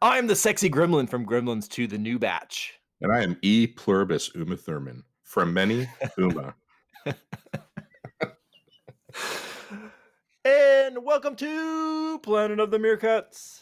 I'm the sexy gremlin from Gremlins 2 The New Batch. And I am E pluribus Uma Thurman from many Uma. and welcome to Planet of the Meerkats.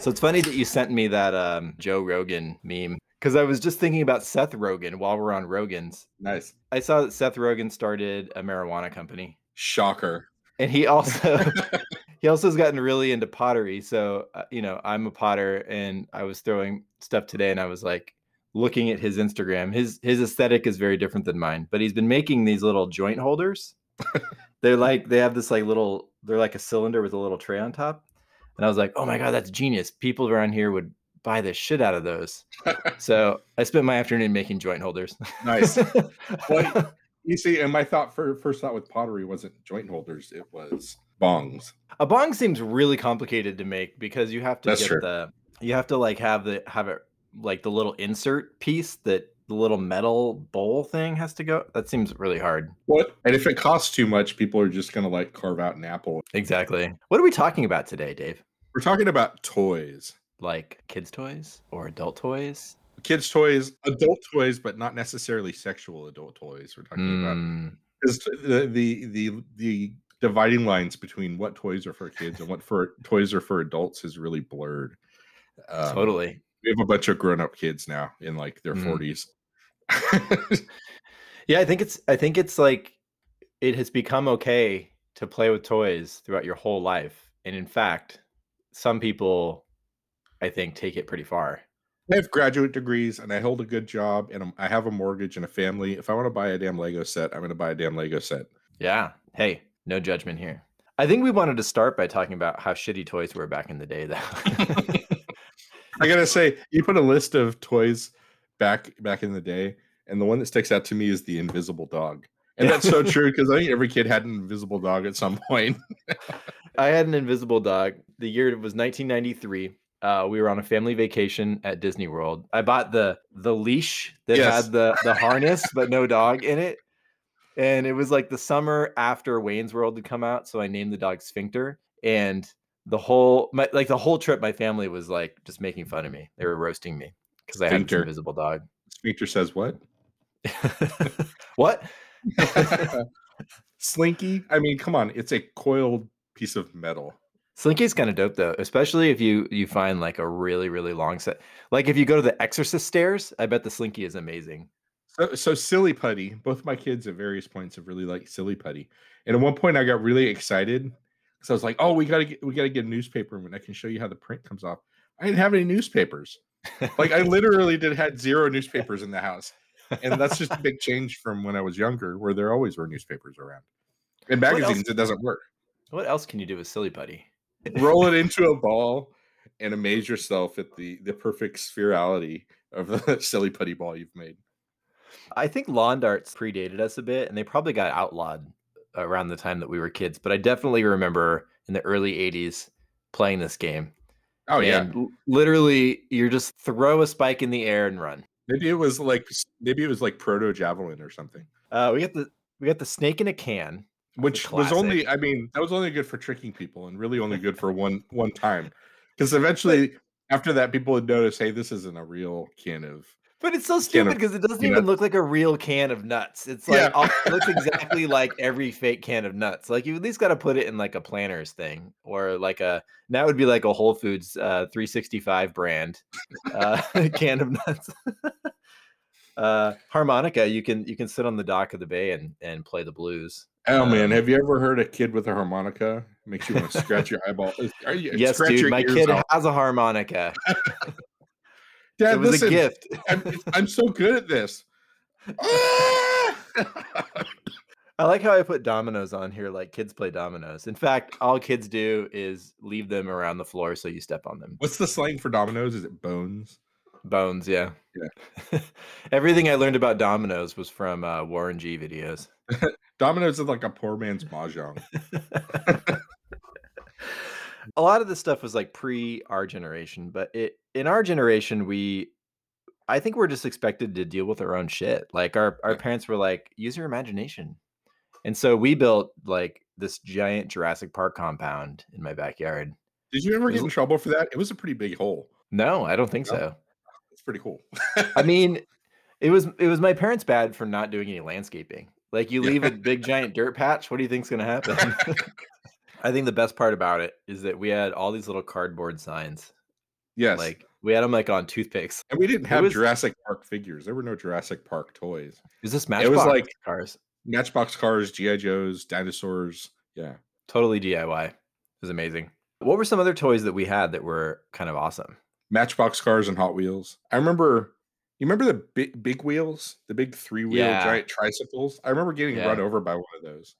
So it's funny that you sent me that um, Joe Rogan meme because I was just thinking about Seth Rogen while we're on Rogan's. Nice. I saw that Seth Rogen started a marijuana company, Shocker. and he also he also has gotten really into pottery. So uh, you know, I'm a potter, and I was throwing stuff today, and I was like looking at his Instagram. His his aesthetic is very different than mine, but he's been making these little joint holders. they're like they have this like little they're like a cylinder with a little tray on top and I was like, oh my God, that's genius. People around here would buy the shit out of those. so I spent my afternoon making joint holders. Nice. well, you see, and my thought for first thought with pottery wasn't joint holders, it was bongs. A bong seems really complicated to make because you have to That's get true. the you have to like have the have it like the little insert piece that the little metal bowl thing has to go. That seems really hard. What? And if it costs too much, people are just going to like carve out an apple. Exactly. What are we talking about today, Dave? We're talking about toys. Like kids' toys or adult toys? Kids' toys, adult toys, but not necessarily sexual adult toys. We're talking about Mm, because the, the the the dividing lines between what toys are for kids and what for toys are for adults is really blurred. Um, totally. We have a bunch of grown-up kids now in like their Mhm. 40s. Yeah, I think it's I think it's like it has become okay to play with toys throughout your whole life. And in fact, some people I think take it pretty far. I have graduate degrees and I hold a good job and I'm- have a mortgage and a family. If I want to buy a damn Lego set, I'm going to buy a damn Lego set. Yeah. Hey, no judgment here. I think we wanted to start by talking about how shitty toys were back in the day though. I gotta say, you put a list of toys back back in the day, and the one that sticks out to me is the invisible dog. And that's so true because I think every kid had an invisible dog at some point. I had an invisible dog. The year was 1993. Uh, we were on a family vacation at Disney World. I bought the the leash that Yes. had the the harness, but no dog in it. And it was like the summer after Wayne's World had come out, so I named the dog Sphincter. And the whole my like the whole trip, my family was like just making fun of me. They were roasting me because I had Sphincter. invisible dog. Sphincter says what? what? Slinky? I mean, come on, it's a coiled piece of metal. Slinky's kind of dope though, especially if you you find like a really really long set. Like if you go to the Exorcist stairs, I bet the Slinky is amazing. So, so silly putty. Both my kids at various points have really liked silly putty, and at one point I got really excited because I was like, "Oh, we gotta get we gotta get a newspaper, and I can show you how the print comes off." I didn't have any newspapers. Like I literally did had zero newspapers in the house, and that's just a big change from when I was younger, where there always were newspapers around. In else- magazines, it doesn't work. What else can you do with silly putty? Roll it into a ball and amaze yourself at the the perfect spherality of the silly putty ball you've made. I think lawn darts predated us a bit, and they probably got outlawed around the time that we were kids. But I definitely remember in the early '80s playing this game. Oh yeah, literally you just throw a spike in the air and run. maybe it was like maybe it was like proto javelin or something. Uh, we got the we got the snake in a can. Which was only i mean that was only good for tricking people and really only good for one one time because eventually after that people would notice hey this isn't a real can of But it's so stupid because it doesn't even look like a real can of nuts. It's like Yeah. all- it looks exactly like every fake can of nuts. Like you at least got to put it in like a Planters thing or like a that would be like a Whole Foods uh, 365 brand uh, can of nuts. uh, harmonica, you can you can sit on the dock of the bay and and play the blues. Oh man Um, have you ever heard a kid with a harmonica makes you want to scratch your eyeball Are you, Yes, dude, my kid out. has a harmonica. Dad, it was listen, a gift. I'm, I'm so good at this! I like how I put dominoes on here, like kids play dominoes. In fact, all kids do is leave them around the floor so you step on them. what's the slang for dominoes is it bones Bones, yeah. Yeah. Everything I learned about dominoes was from uh, Warren G videos. Domino's is like a poor man's mahjong. a lot of this stuff was like pre our generation, but it in our generation we I think we're just expected to deal with our own shit. Like our our parents were like, use your imagination. And so we built like this giant Jurassic Park compound in my backyard. Did you ever Was get in trouble for that? It was a pretty big hole. No, I don't think No? so. It's pretty cool. I mean, it was it was my parents bad for not doing any landscaping. Like you Yeah. leave a big giant dirt patch, what do you think's gonna happen? I think the best part about it is that we had all these little cardboard signs. yes. Like we had them like on toothpicks. and we didn't have was- Jurassic Park figures. There were no Jurassic Park toys. Is this It Matchbox was like- cars? Matchbox cars, GI Joes, dinosaurs. Yeah. Totally DIY. It was amazing. What were some other toys that we had that were kind of awesome? Matchbox cars and Hot Wheels. I remember. You remember the big big wheels, the big three wheel Yeah. giant tricycles? I remember getting Yeah. run over by one of those.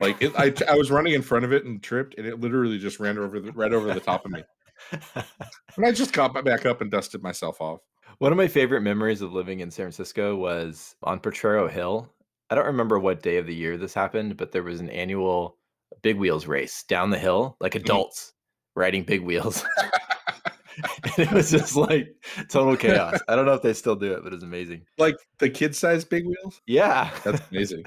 Like it, I, I was running in front of it and tripped, and it literally just ran over the right over the top of me. And I just got back up and dusted myself off. One of my favorite memories of living in San Francisco was on Potrero Hill. I don't remember what day of the year this happened, but there was an annual big wheels race down the hill, like mm-hmm. adults riding big wheels. and it was just like total chaos. I don't know if they still do it, but it's amazing. Like the kid size big wheels. Yeah. That's amazing.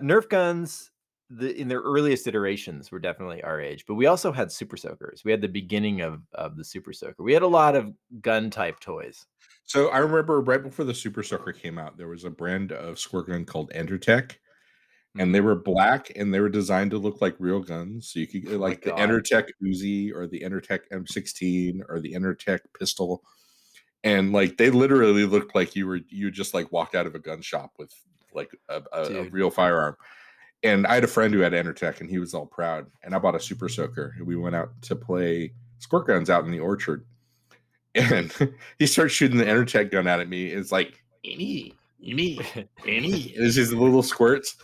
Nerf guns the in their earliest iterations were definitely our age, but we also had super soakers. We had the beginning of of the super soaker. We had a lot of gun type toys. So I remember right before the Super Soaker came out, there was a brand of squirt gun called Entertech, and they were black and they were designed to look like real guns. So you could get Oh like the God. Entertech Uzi or the Entertech M16 or the Entertech pistol, and like they literally looked like you were you just like walked out of a gun shop with like a, a, a real firearm. And I had a friend who had Entertech, and he was all proud. And I bought a Super Soaker, and we went out to play squirt guns out in the orchard. And he starts shooting the Entertech gun out at me. It's like, any, any, any. It's just little squirts.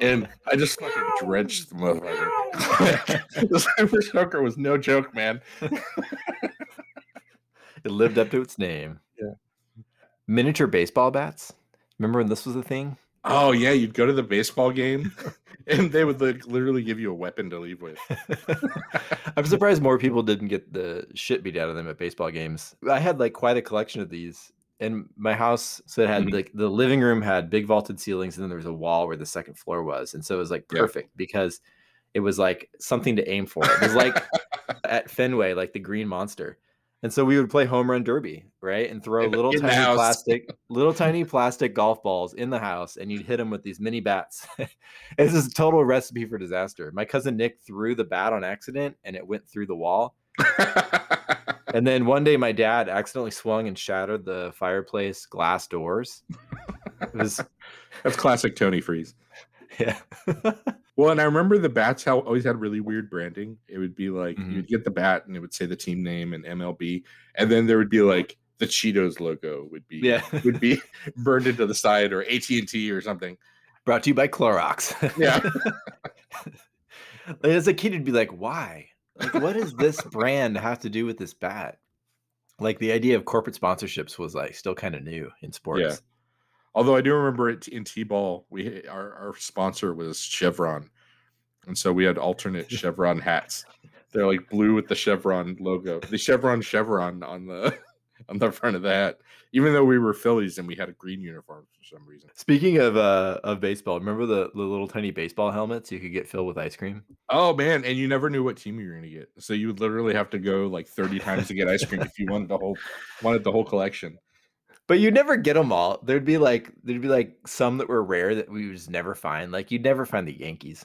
And I just fucking drenched the motherfucker. the Super Soaker was no joke, man. It lived up to its name. Yeah. Miniature baseball bats. Remember when this was a thing? Oh, yeah. You'd go to the baseball game, and they would like, literally give you a weapon to leave with. I'm surprised more people didn't get the shit beat out of them at baseball games. I had like quite a collection of these in my house. So it had Mhm. like the living room had big vaulted ceilings, and then there was a wall where the second floor was, and so it was like Yeah. perfect because it was like something to aim for. It was like at Fenway, like the Green Monster. And so we would play home run derby, right? And throw In little in tiny plastic, little tiny plastic golf balls in the house, and you'd hit them with these mini bats. it's just a total recipe for disaster. My cousin Nick threw the bat on accident, and it went through the wall. And then one day, my dad accidentally swung and shattered the fireplace glass doors. Was That's classic Tony Freeze. yeah, Well, and I remember the bats how always had really weird branding. It would be like Mhm. you'd get the bat and it would say the team name and MLB, and then there would be like the Cheetos logo would be yeah. would be burned into the side or AT and T or something. Brought to you by Clorox. Yeah. As a kid, you'd be like, why? Like, what does this brand have to do with this bat? Like the idea of corporate sponsorships was like still kind of new in sports. Yeah. Although I do remember it in T-ball, we our, our sponsor was Chevron, and so we had alternate Chevron hats. They're like blue with the Chevron logo, the Chevron chevron on the on the front of the hat. Even though we were Phillies and we had a green uniform for some reason. Speaking of uh of baseball, remember the, the little tiny baseball helmets you could get filled with ice cream? Oh man, and you never knew what team you were going to get, so you would literally have to go like thirty times to get ice cream if you wanted the whole wanted the whole collection. But you'd never get them all. There'd be like there'd be like some that were rare that we would just never find. Like you'd never find the Yankees.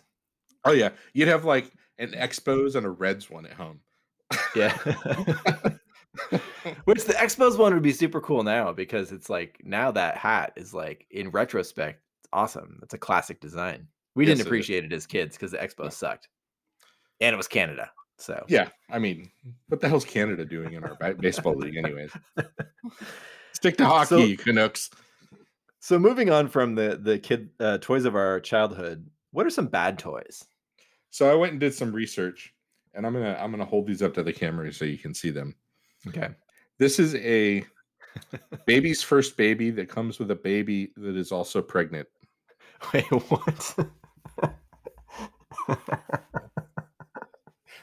Oh yeah, you'd have like an Expos and a Reds one at home. Yeah. Which the Expos one would be super cool now because it's like now that hat is like in retrospect, it's awesome. It's a classic design. We Yes, didn't appreciate it as kids because the Expos sucked. And it was Canada. So Yeah, I mean, what the hell's Canada doing in our baseball league, anyways? Stick to hockey, So- Canucks. so moving on from the the kid uh, toys of our childhood, what are some bad toys? So I went and did some research, and I'm gonna I'm gonna hold these up to the camera so you can see them. Okay. This is a baby's first baby that comes with a baby that is also pregnant. Wait, what?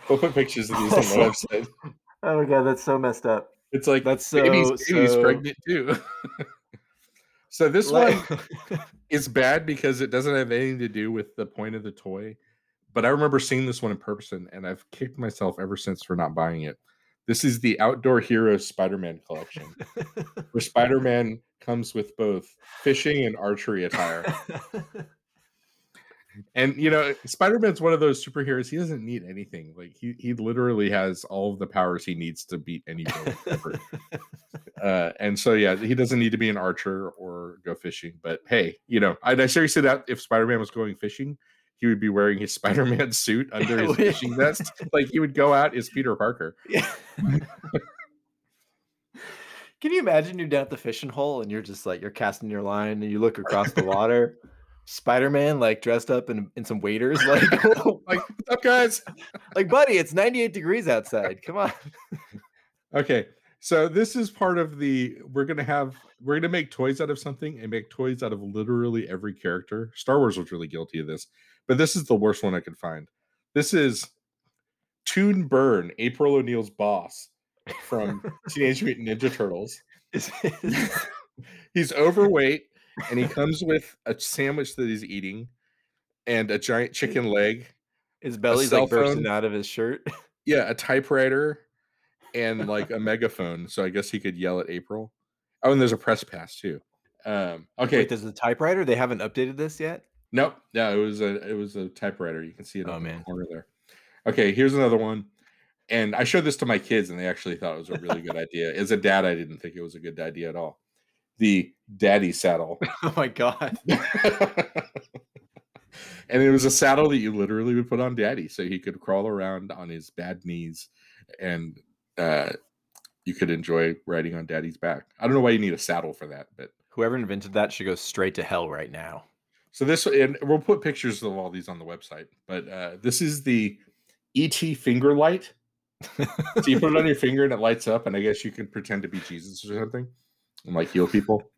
We'll put pictures of these on the website. oh my god, that's so messed up. It's like That's baby's, so- baby's so- pregnant too. so this Like- one is bad because it doesn't have anything to do with the point of the toy. But I remember seeing this one in person, and I've kicked myself ever since for not buying it. This is the Outdoor Heroes Spider-Man collection, where Spider-Man comes with both fishing and archery attire. And you know, Spider Man's one of those superheroes. He doesn't need anything. Like he he literally has all of the powers he needs to beat any villain ever. Uh, and so yeah, he doesn't need to be an archer or go fishing. But hey, you know, I, I seriously doubt if Spider Man was going fishing, he would be wearing his Spider Man suit under his fishing vest. Like he would go out as Peter Parker. Yeah. Can you imagine you're down at the fishing hole and you're just like you're casting your line and you look across the water, Spider Man like dressed up in in some waders, like Like, what's up, guys? like buddy, it's 98 degrees outside. Come on. Okay. So this is part of the we're gonna have we're gonna make toys out of something and make toys out of literally every character. Star Wars was really guilty of this, but this is the worst one I could find. This is Toon Burn, April O'Neil's boss from Teenage Mutant Ninja Turtles. He's overweight and he comes with a sandwich that he's eating and a giant chicken leg. His belly's like bursting phone. out of his shirt. Yeah, a typewriter and like a megaphone. So I guess he could yell at April. Oh, and there's a press pass too. Um, okay. Wait, there's a typewriter. They haven't updated this yet. Nope. No, it was a it was a typewriter. You can see it Oh, up in the man. corner there. Okay, here's another one. And I showed this to my kids, and they actually thought it was a really good idea. As a dad, I didn't think it was a good idea at all. The daddy saddle. Oh my god. and it was a saddle that you literally would put on daddy so he could crawl around on his bad knees and uh, you could enjoy riding on daddy's back. I don't know why you need a saddle for that, but Whoever invented that should go straight to hell right now. So this and we'll put pictures of all these on the website. But uh, this is the ET finger light. so you put it on your finger and it lights up, and I guess you can pretend to be Jesus or something and like heal people.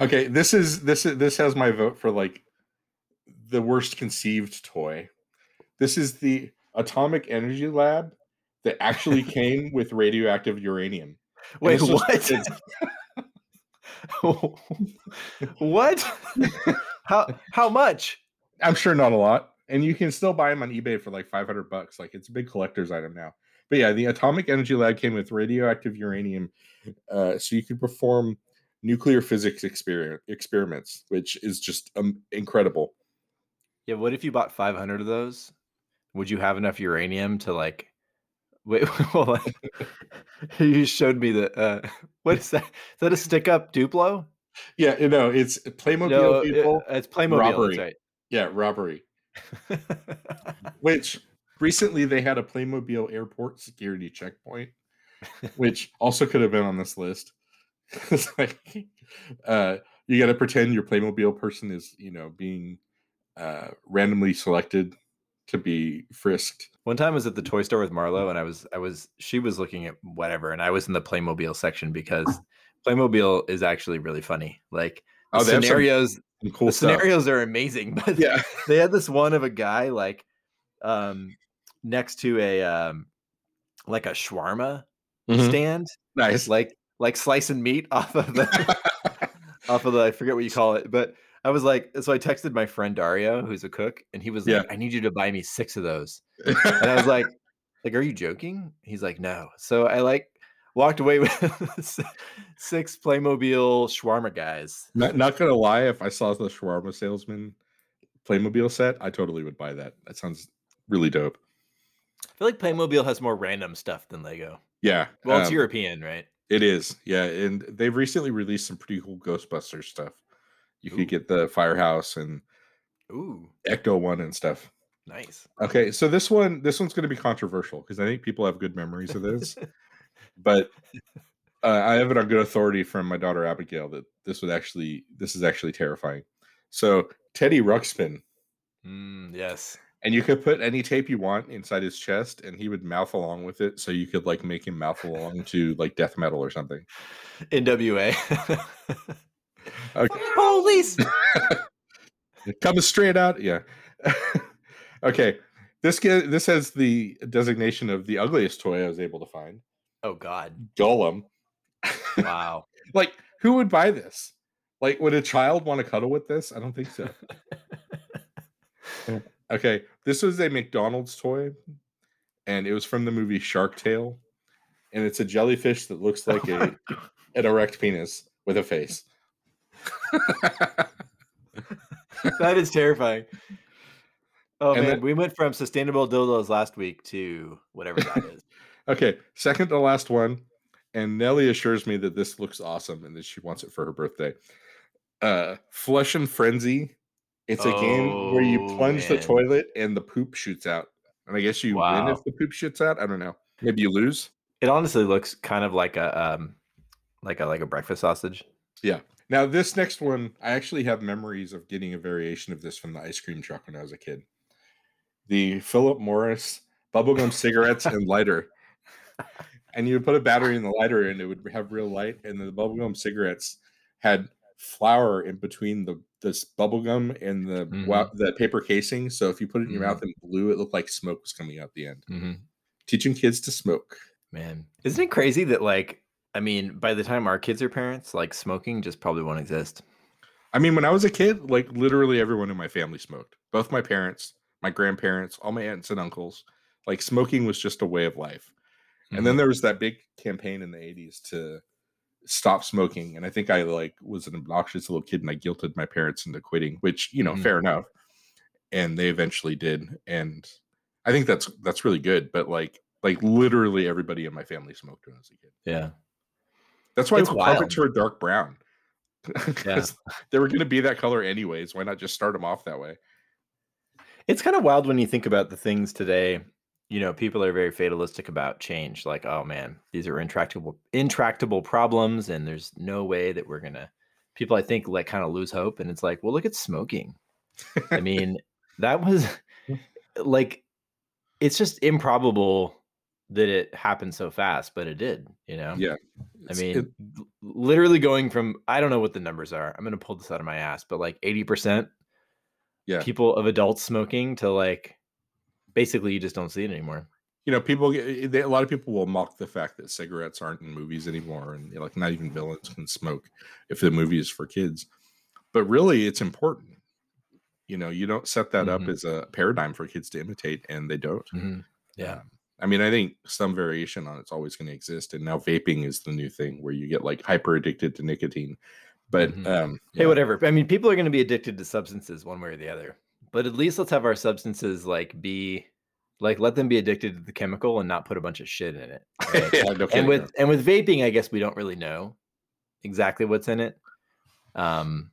Okay, this is this is this has my vote for like the worst conceived toy. This is the Atomic Energy Lab that actually came with radioactive uranium. Wait, what? it's- what? how how much? I'm sure not a lot, and you can still buy them on eBay for like 500 bucks. Like it's a big collector's item now. But yeah, the Atomic Energy Lab came with radioactive uranium, uh, so you could perform nuclear physics exper- experiments, which is just um, incredible. Yeah, what if you bought 500 of those? Would you have enough uranium to like Wait, hold on. you showed me the uh what is that? Is that a stick up Duplo? Yeah, you know, it's Playmobil No, it- people. it's Playmobil, robbery. Yeah, robbery. right. Which recently they had a Playmobil airport security checkpoint, which also could have been on this list. it's like uh, you got to pretend your Playmobil person is, you know, being uh, randomly selected to be frisked. One time I was at the toy store with Marlo and I was I was she was looking at whatever and I was in the Playmobil section because Playmobil is actually really funny. Like the Oh, scenarios cool the stuff. scenarios are amazing, but Yeah, they had this one of a guy like um next to a um like a shawarma Mhm. stand nice. like like slicing meat off of the off of the I forget what you call it, but I was like, so I texted my friend Dario, who's a cook, and he was like, Yeah. I need you to buy me six of those. And I was like, like, are you joking? He's like, no. So I like walked away with six Playmobil shawarma guys. not, not gonna lie, if I saw the shawarma salesman Playmobil set, I totally would buy that. That sounds really dope. I feel like Playmobil has more random stuff than Lego. Yeah. Well, it's um, European, right? It is, yeah, and they've recently released some pretty cool Ghostbusters stuff. You Ooh. could get the Firehouse and Ooh, Ecto One and stuff. nice. Okay, so this one, this one's going to be controversial because I think people have good memories of this, but uh, I have it on good authority from my daughter Abigail that this would actually, this is actually terrifying. So Teddy Ruxpin, Mm, yes. and you could put any tape you want inside his chest, and he would mouth along with it. So you could like make him mouth along to like death metal or something. NWA. Okay. Police. Coming straight out, yeah. okay, this get, this has the designation of the ugliest toy I was able to find. Oh God. Golem. Wow. like, who would buy this? Like, would a child want to cuddle with this? I don't think so. okay, this was a McDonald's toy, and it was from the movie Shark Tale, and it's a jellyfish that looks oh like a an erect penis with a face. that is terrifying. Oh And man, then- we went from sustainable dildos last week to whatever that is. Okay, second to last one, and Nellie assures me that this looks awesome and that she wants it for her birthday. Uh, Flush and Frenzy. It's a game where you Oh, plunge the toilet and the poop shoots out. And I guess you win if the poop shoots out. I don't know. Maybe you lose. It honestly looks kind of like a um like a like a breakfast sausage. Now, this next one, I actually have memories of getting a variation of this from the ice cream truck when I was a kid. The Philip Morris bubblegum cigarettes and lighter. And you would put a battery in the lighter and it would have real light. And the bubblegum cigarettes had flour in between the this bubblegum and the wa- the paper casing. So if you put it in your Mhm. mouth and blew, it looked like smoke was coming out the end. Mm-hmm. Teaching kids to smoke. Man, isn't it crazy that like I mean, by the time our kids are parents, like smoking just probably won't exist. I mean, when I was a kid, like literally everyone in my family smoked. Both my parents, my grandparents, all my aunts and uncles. Like smoking was just a way of life. And then there was that big campaign in the 80s to stop smoking. And I think I like was an obnoxious little kid and I guilted my parents into quitting, which, you know, Mhm. fair enough. And they eventually did. And I think that's that's really good. But like like literally everybody in my family smoked when I was a kid. yeah. That's why It's carpets wild. dark brown. 'Cause they were going to be that color anyways. Why not just start them off that way? It's kind of wild when you think about the things today. You know, people are very fatalistic about change. Like, oh man, these are intractable, intractable problems, and there's no way that we're gonna. People, I think, like kind of lose hope, and it's like, well, look at smoking. I mean, that was hmm. like, it's just improbable that it happened so fast, but it did. You know, Yeah. I mean, it- literally going from I don't know what the numbers are. I'm gonna pull this out of my ass, but like 80 percent Yeah. people of adults smoking to like basically you just don't see it anymore. you know, people get they, a lot of people will mock the fact that cigarettes aren't in movies anymore, and like not even villains can smoke if the movie is for kids. But really, it's important. You know, you don't set that up Mhm. as a paradigm for kids to imitate, and they don't. Yeah. Um, I mean, I think some variation on it's always going to exist, and now vaping is the new thing where you get like hyper addicted to nicotine. But Mhm. um, Hey, yeah. whatever. I mean, people are going to be addicted to substances one way or the other. But at least let's have our substances like be like let them be addicted to the chemical and not put a bunch of shit in it. right? yeah, no and with and with vaping, I guess we don't really know exactly what's in it. Um,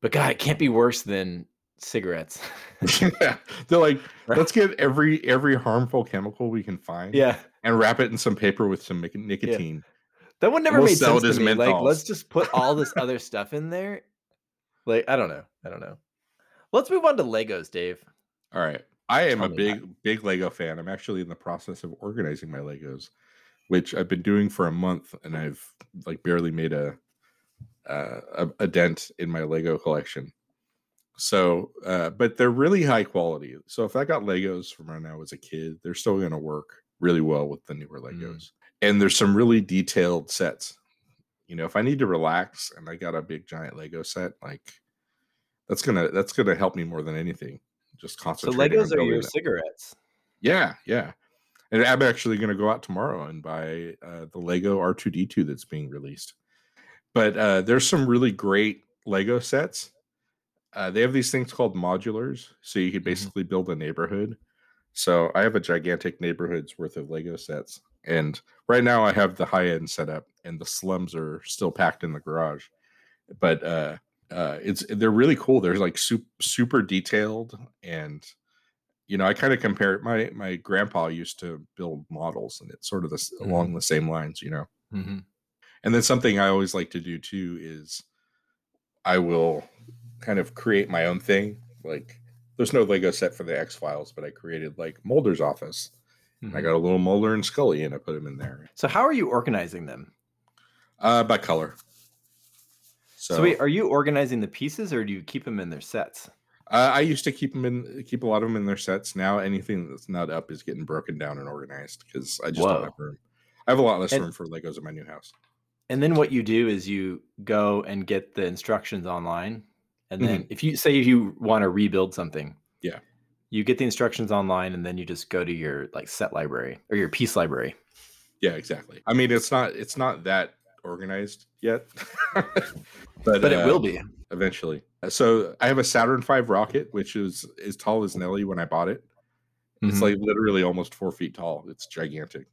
but God, it can't be worse than cigarettes. yeah. They're like, let's get every every harmful chemical we can find, yeah, and wrap it in some paper with some nic- nicotine. that one never We'll made sense to me. Like, let's just put all this other stuff in there. Like, I don't know. I don't know. Let's move on to Legos, Dave. All right. I am Tell a big, big Lego fan. I'm actually in the process of organizing my Legos, which I've been doing for a month, and I've like barely made a uh, a, a dent in my Lego collection. So, uh, but they're really high quality. So if I got Legos from when I was a kid, they're still going to work really well with the newer Mm. Legos. And there's some really detailed sets. You know, if I need to relax and I got a big giant Lego set, like that's gonna that's gonna help me more than anything. Just So concentrating. Legos are your cigarettes. Yeah, yeah. And I'm actually going to go out tomorrow and buy uh, the Lego R2D2 that's being released. But uh, there's some really great Lego sets. Uh, they have these things called modulars, so you could Mhm. basically build a neighborhood. So I have a gigantic neighborhood's worth of Lego sets, and right now I have the high end setup, and the slums are still packed in the garage. But uh, uh, it's they're really cool. They're like super super detailed, and you know I kind of compare it. My my grandpa used to build models, and it's sort of this along the same lines, you know. Mm-hmm. And then something I always like to do too is I will kind of create my own thing. Like there's no Lego set for the X Files, but I created like Mulder's office. And I Mhm. got a little Mulder and Scully, and I put them in there So how are you organizing them? uh, by color. So, So, wait, are you organizing the pieces or do you keep them in their sets? uh, I used to keep them in, keep a lot of them in their sets. Now anything that's not up is getting broken down and organized because I just Whoa. don't have room. I have a lot less And- room for Legos in my new house. And then what you do is you go and get the instructions online. And then if you say you want to rebuild something, Mm-hmm. Yeah. you get the instructions online and then you just go to your like set library or your piece library. Yeah, exactly. I mean, it's not it's not that organized yet, but But it uh, will be. eventually. So I have a Saturn V rocket, which is as tall as Nelly when I bought it. It's Mhm. like literally almost four feet tall. It's gigantic.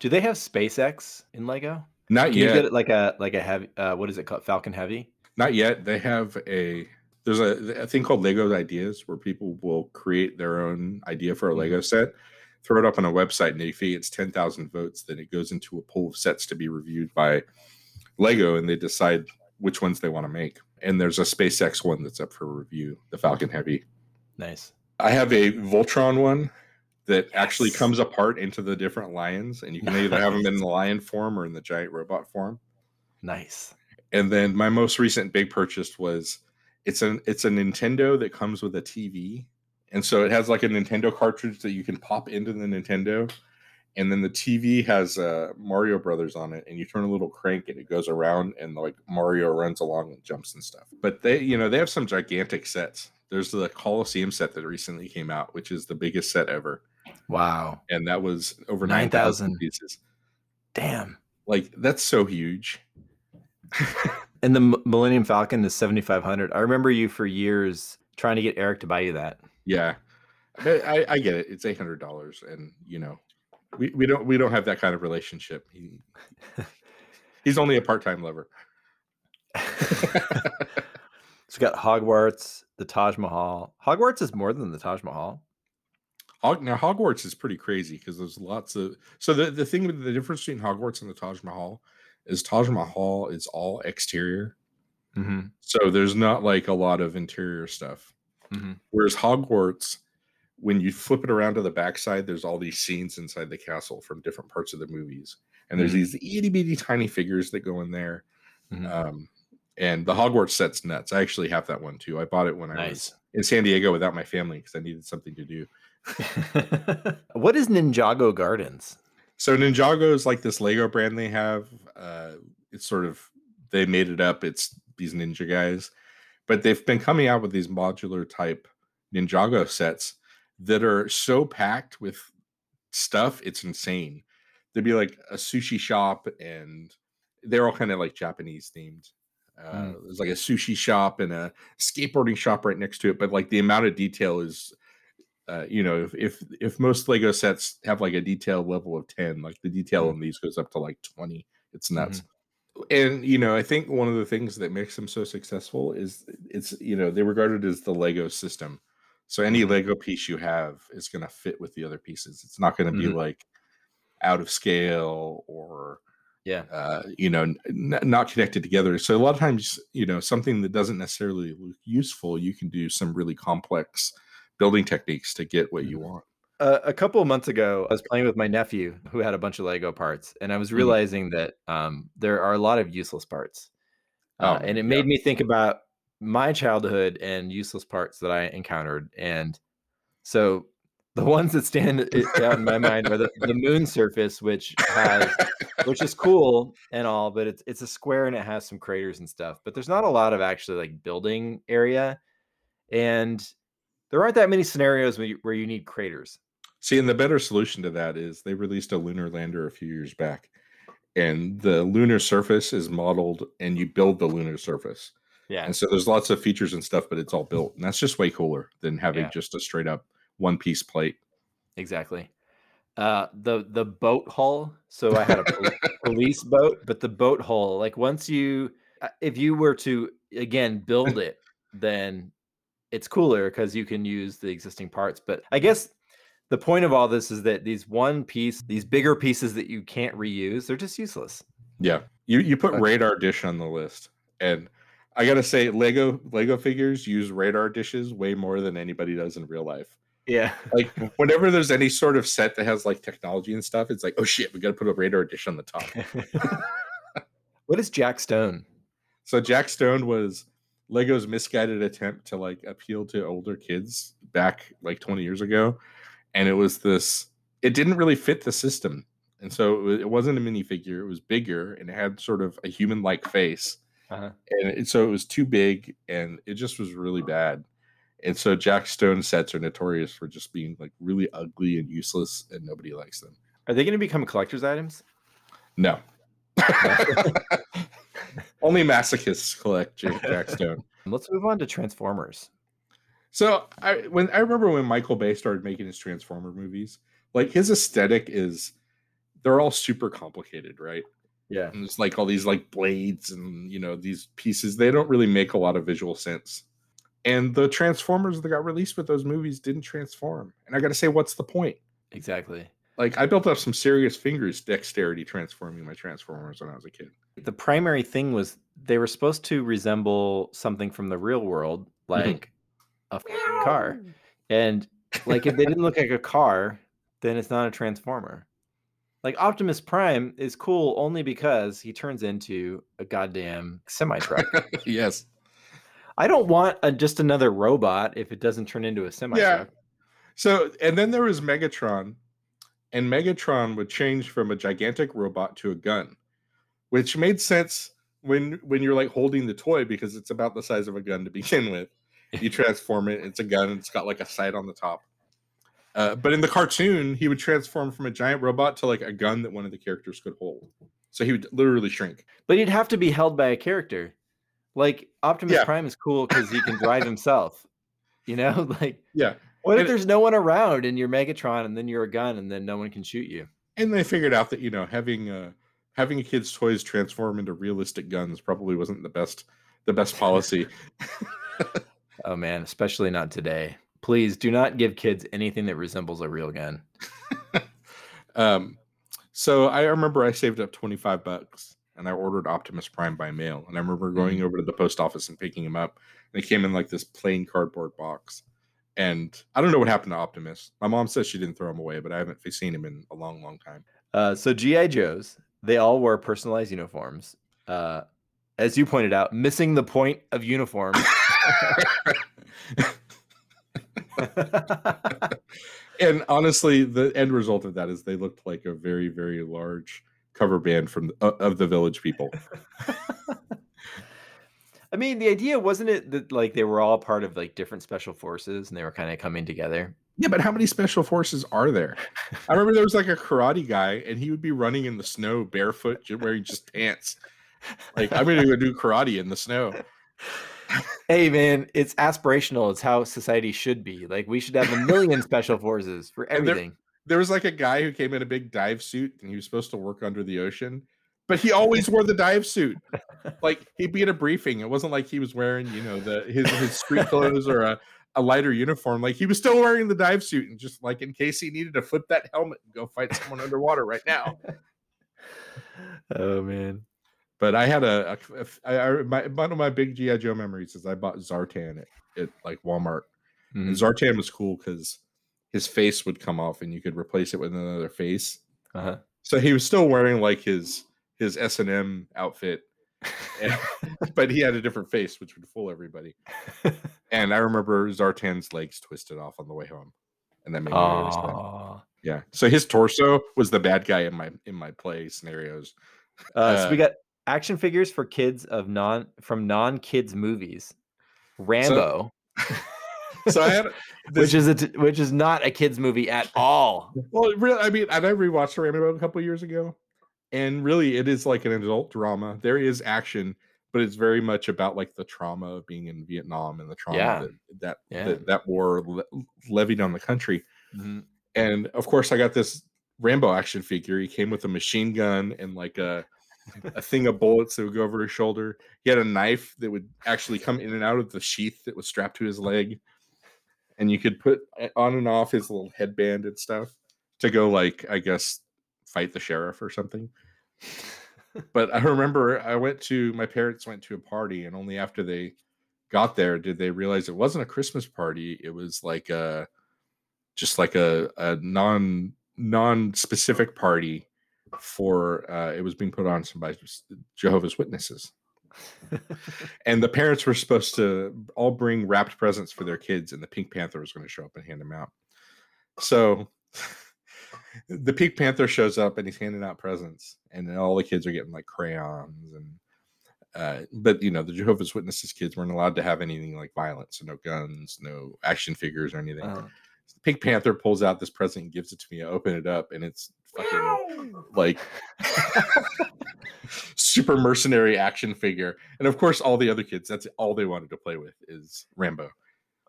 do they have SpaceX in Lego? Not Can you yet. get it like a like a heavy uh, what is it called? Falcon Heavy? Not yet. They have a there's a, a thing called Lego Ideas where people will create their own idea for a mm-hmm. Lego set, throw it up on a website, and if it gets ten thousand votes, then it goes into a pool of sets to be reviewed by Lego, and they decide which ones they want to make. And there's a SpaceX one that's up for review, the Falcon Heavy. Nice. I have a Voltron one that actually Yes. comes apart into the different lions, and you can either have them in the lion form or in the giant robot form. Nice. And then my most recent big purchase was it's an it's a Nintendo that comes with a TV. And so it has like a Nintendo cartridge that you can pop into the Nintendo. And then the TV has uh, Mario Brothers on it, and you turn a little crank and it goes around, and like Mario runs along and jumps and stuff. But they, you know, they have some gigantic sets. There's the Coliseum set that recently came out, which is the biggest set ever, Wow. and that was over 9,000. nine thousand pieces. Damn. Like that's so huge. And the Millennium Falcon is 7500. I remember you for years trying to get Eric to buy you that. Yeah, I, I, get it. It's eight hundred dollars, and you know, we, we don't we don't have that kind of relationship. He he's only a part time lover. It's got Hogwarts, the Taj Mahal. Hogwarts is more than the Taj Mahal. Hog, now Hogwarts is pretty crazy because there's lots of so the the thing with the difference between Hogwarts and the Taj Mahal is Taj Mahal is all exterior, Mm-hmm. so there's not like a lot of interior stuff. Mhm. Whereas Hogwarts, when you flip it around to the backside, there's all these scenes inside the castle from different parts of the movies, and there's Mhm. these itty bitty tiny figures that go in there. Mhm. Um, and the Hogwarts set's nuts. I actually have that one too. I bought it when I was in San Diego without my family because I needed something to do. what is Ninjago Gardens? So Ninjago is like this Lego brand they have. Uh, it's sort of they made it up. It's these ninja guys, but they've been coming out with these modular type Ninjago sets that are so packed with stuff. It's insane. There'd be like a sushi shop, and they're all kind of like Japanese themed. Uh, Mm. There's like a sushi shop and a skateboarding shop right next to it, but like the amount of detail is uh, you know, if, if if most Lego sets have like a detail level of 10, like the detail Mm. on these goes up to like 20. It's nuts. And you know, I think one of the things that makes them so successful is it's you know, they regard it as the Lego system. So any Mhm. Lego piece you have is going to fit with the other pieces. It's not going to be Mhm. like out of scale or Yeah. uh, you know, n- not connected together. So a lot of times, you know, something that doesn't necessarily look useful, you can do some really complex building techniques to get what you Mhm. want. Uh, a couple of months ago, I was playing with my nephew who had a bunch of Lego parts, and I was Mhm. realizing that um, there are a lot of useless parts. Uh, Oh, and it yeah. made me think about my childhood and useless parts that I encountered. And so the ones that stand out in my mind are the, the moon surface, which has, which is cool and all, but it's it's a square and it has some craters and stuff. But there's not a lot of actually like building area, and there aren't that many scenarios where you, where you need craters. See, and the better solution to that is they released a lunar lander a few years back, and the lunar surface is modeled, and you build the lunar surface. Yeah, And so there's lots of features and stuff, but it's all built, and that's just way cooler than having Yeah. just a straight up one piece plate. exactly. Uh, the the boat hull. So I had a police boat, but the boat hull, like once you, uh, if you were to again build it, then it's cooler because you can use the existing parts. But I guess the point of all this is that these one piece, these bigger pieces that you can't reuse, they're just useless. Yeah, you you put Okay. radar dish on the list, and I gotta say, Lego Lego figures use radar dishes way more than anybody does in real life. Yeah. Like whenever there's any sort of set that has like technology and stuff, it's like, oh shit, we gotta put a radar dish on the top. what is Jack Stone? So Jack Stone was Lego's misguided attempt to like appeal to older kids back like 20 years ago, and it was this. It didn't really fit the system, and so it, was, wasn't a minifigure. It was bigger and it had sort of a human-like face, Uh-huh. and it, so it was too big, and it just was really bad. And so Jack Stone sets are notorious for just being like really ugly and useless, and nobody likes them. Are they going to become collector's items? No. Only masochists collect Jack, Jack Stone. Let's move on to Transformers. So I when I remember when Michael Bay started making his Transformer movies, like his aesthetic is they're all super complicated, right? Yeah. And it's like all these like blades and you know these pieces. They don't really make a lot of visual sense. And the Transformers that got released with those movies didn't transform. And I got to say, what's the point? Exactly. Like I built up some serious fingers dexterity transforming my Transformers when I was a kid. The primary thing was they were supposed to resemble something from the real world, mm-hmm. like a f***ing car. And like if they didn't look like a car, then it's not a transformer. Like Optimus Prime is cool only because he turns into a goddamn semi truck. yes. I don't want a, just another robot if it doesn't turn into a semi truck. Yeah. truck. So, and then there was Megatron, and Megatron would change from a gigantic robot to a gun, which made sense when when you're like holding the toy because it's about the size of a gun to begin with. You transform it, it's a gun, it's got like a sight on the top. Uh, but in the cartoon, he would transform from a giant robot to like a gun that one of the characters could hold. So he would literally shrink. But he'd have to be held by a character. Like Optimus Yeah. Prime is cool because he can drive himself. You know, like Yeah. What if there's no one around and you're Megatron and then you're a gun and then no one can shoot you? And they figured out that you know having uh having a kid's toys transform into realistic guns probably wasn't the best the best policy. Oh man, especially not today. Please do not give kids anything that resembles a real gun. Um, so I remember I saved up 25 bucks and I ordered Optimus Prime by mail. And I remember going over to the post office and picking him up. And it came in like this plain cardboard box. And I don't know what happened to Optimus. My mom says she didn't throw him away, but I haven't seen him in a long, long time. Uh, so GI Joes, they all wore personalized uniforms. Uh, as you pointed out, missing the point of uniforms. and honestly, the end result of that is they looked like a very, very large cover band from the, uh, of the Village People. I mean, the idea wasn't it that like they were all part of like different special forces and they were kind of coming together. Yeah, but how many special forces are there? I remember there was like a karate guy, and he would be running in the snow barefoot, wearing just pants. Like I'm gonna go do karate in the snow. Hey man, it's aspirational. It's how society should be. Like we should have a million special forces for And there- everything. There was like a guy who came in a big dive suit, and he was supposed to work under the ocean, but he always wore the dive suit. Like he'd be at a briefing. It wasn't like he was wearing, you know, the his his street clothes or a, a lighter uniform. Like he was still wearing the dive suit, and just like in case he needed to flip that helmet and go fight someone underwater right now. Oh man. But I had a, a, a I, I, my, one of my big GI Joe memories is I bought Zartan at, at like Walmart. Mhm. And Zartan was cool because his face would come off and you could replace it with another face. Uh-huh. So he was still wearing like his his S and M outfit, and- but he had a different face, which would fool everybody. And I remember Zartan's legs twisted off on the way home, and that made me. Yeah. So his torso was the bad guy in my in my play scenarios. Uh, so we Uh, got action figures for kids of non from non kids movies. Rambo, So I had this, which is a t- which is not a kids movie at all. Well, I mean, and I rewatched Rambo a couple years ago, and really, it is like an adult drama. There is action, but it's very much about like the trauma of being in Vietnam and the trauma Yeah. that that, Yeah. that that war le- levied on the country. Mhm. And of course, I got this Rambo action figure. He came with a machine gun and like a a thing of bullets that would go over his shoulder. He had a knife that would actually come in and out of the sheath that was strapped to his leg. And you could put on and off his little headband and stuff to go like I guess fight the sheriff or something. But I remember I went to my parents went to a party, and only after they got there did they realize it wasn't a Christmas party. It was like a just like a, a non non specific party for uh, it was being put on some by Jehovah's Witnesses. and the parents were supposed to all bring wrapped presents for their kids, and the Pink Panther was going to show up and hand them out. So the Pink Panther shows up and he's handing out presents, and then all the kids are getting like crayons and. Uh, but you know the Jehovah's Witnesses kids weren't allowed to have anything like violence, so no guns, no action figures or anything. Uh-huh. Pink Panther pulls out this present and gives it to me. I open it up and it's fucking like super mercenary action figure. And of course, all the other kids, that's all they wanted to play with is Rambo.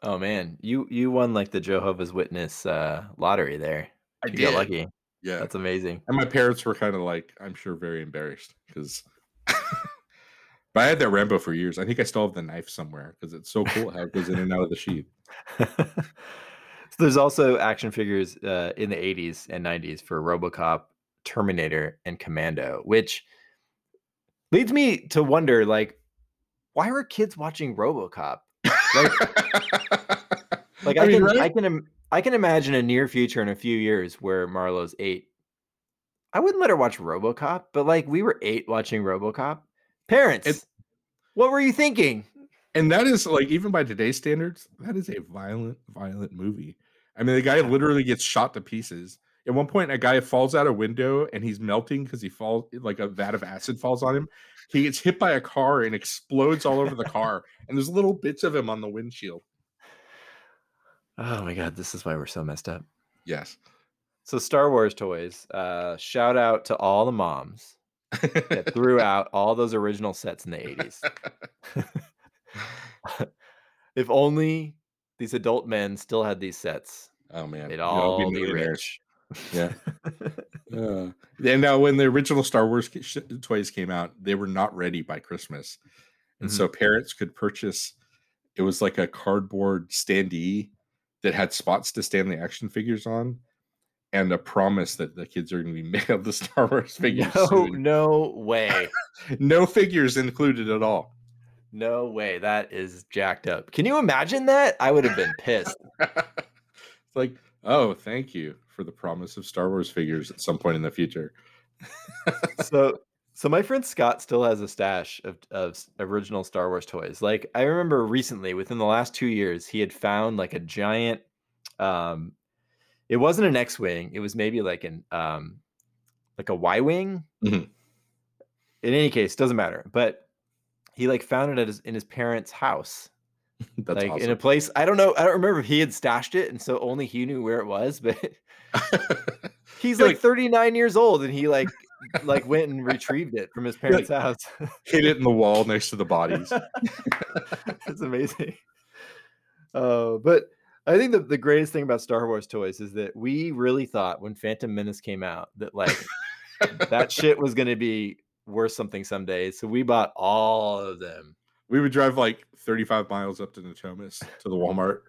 Oh man, you you won like the Jehovah's Witness uh, lottery there. I you did. got lucky. Yeah, that's amazing. And my parents were kind of like, I'm sure, very embarrassed because. but I had that Rambo for years. I think I still have the knife somewhere because it's so cool how it goes in and out of the sheath. So there's also action figures uh, in the 80s and 90s for RoboCop, Terminator, and Commando, which leads me to wonder, like, why were kids watching RoboCop? Like, like I, I mean, can, right? I can, I can imagine a near future in a few years where Marlo's eight. I wouldn't let her watch RoboCop, but like we were eight watching RoboCop. Parents, it, what were you thinking? and that is like even by today's standards that is a violent violent movie i mean the guy literally gets shot to pieces at one point a guy falls out a window and he's melting because he falls like a vat of acid falls on him he gets hit by a car and explodes all over the car and there's little bits of him on the windshield oh my god this is why we're so messed up yes so star wars toys uh shout out to all the moms that threw out all those original sets in the 80s if only these adult men still had these sets. Oh man, they'd all, all be, be rich. Yeah. uh, and now, when the original Star Wars toys came out, they were not ready by Christmas, and mm-hmm. so parents could purchase. It was like a cardboard standee that had spots to stand the action figures on, and a promise that the kids are going to be mailed the Star Wars figures. No, soon. no way. no figures included at all. No way. That is jacked up. Can you imagine that? I would have been pissed. it's like, oh, thank you for the promise of Star Wars figures at some point in the future. so so my friend Scott still has a stash of, of original Star Wars toys. Like I remember recently, within the last two years, he had found like a giant um it wasn't an X-Wing, it was maybe like an um like a Y-Wing. Mm-hmm. In any case, doesn't matter. But he like found it at his, in his parents' house. That's like awesome. in a place I don't know. I don't remember if he had stashed it, and so only he knew where it was. But he's like, like 39 years old, and he like like went and retrieved it from his parents' like, house. hid it in the wall next to the bodies. It's amazing. Uh, but I think the, the greatest thing about Star Wars toys is that we really thought when Phantom Menace came out that like that shit was going to be worth something someday. So we bought all of them. We would drive like 35 miles up to Natomas to the Walmart.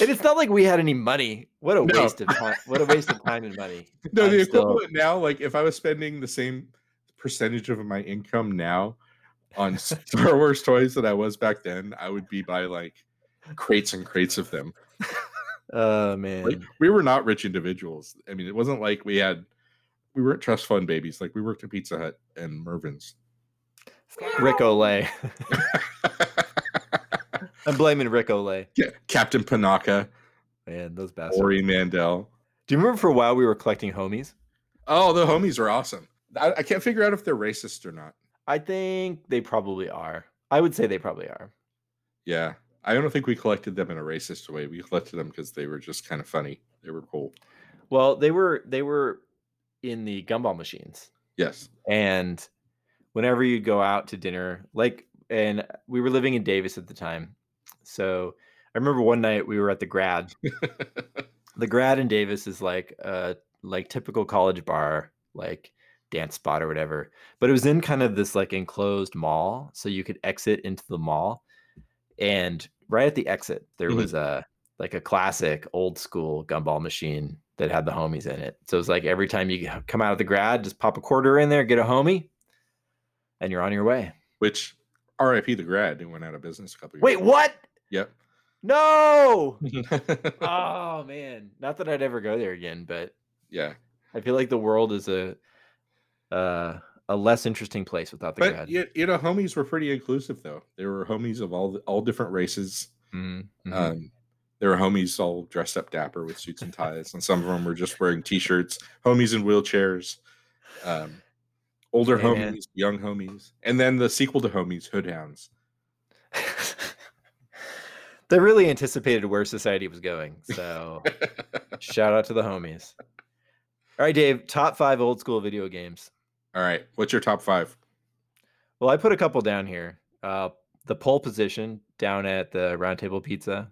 And it's not like we had any money. What a no. waste of time. What a waste of time and money. No, I'm the equivalent still... now, like if I was spending the same percentage of my income now on Star Wars toys that I was back then, I would be by like crates and crates of them. Oh man. Like, we were not rich individuals. I mean, it wasn't like we had we weren't trust fund babies. Like we worked at Pizza Hut and Mervyn's. Ric Olié. I'm blaming Ric Olié. Yeah, Captain Panaka. Man, those bastards. Ody Mandrell. Do you remember for a while we were collecting homies? Oh, the homies are awesome. I, I can't figure out if they're racist or not. I think they probably are. I would say they probably are. Yeah. I don't think we collected them in a racist way. We collected them because they were just kind of funny. They were cool. Well, they were they were in the gumball machines. Yes. And whenever you go out to dinner, like, and we were living in Davis at the time. So I remember one night we were at the grad. the grad in Davis is like a like typical college bar, like dance spot or whatever. But it was in kind of this like enclosed mall. So you could exit into the mall. And right at the exit, there mm-hmm. was a like a classic old school gumball machine that had the homies in it. So it's like every time you come out of the grad, just pop a quarter in there, get a homie, and you're on your way. Which RIP the grad, they went out of business a couple years Wait, ago. what? Yep. No. oh man, not that I'd ever go there again, but yeah. I feel like the world is a uh, a less interesting place without the But you, you know, homies were pretty inclusive though. They were homies of all all different races. Mhm, mhm. Um, there were homies all dressed up dapper with suits and ties, and some of them were just wearing t-shirts. Homies in wheelchairs, um, older Hey, man. homies, young homies, and then the sequel to Homies, Hoodhounds. they really anticipated where society was going. So shout out to the homies. All right, Dave. Top five old school video games. all right, what's your top five? Well, I put a couple down here. Uh, the pole position down at the Round Table Pizza.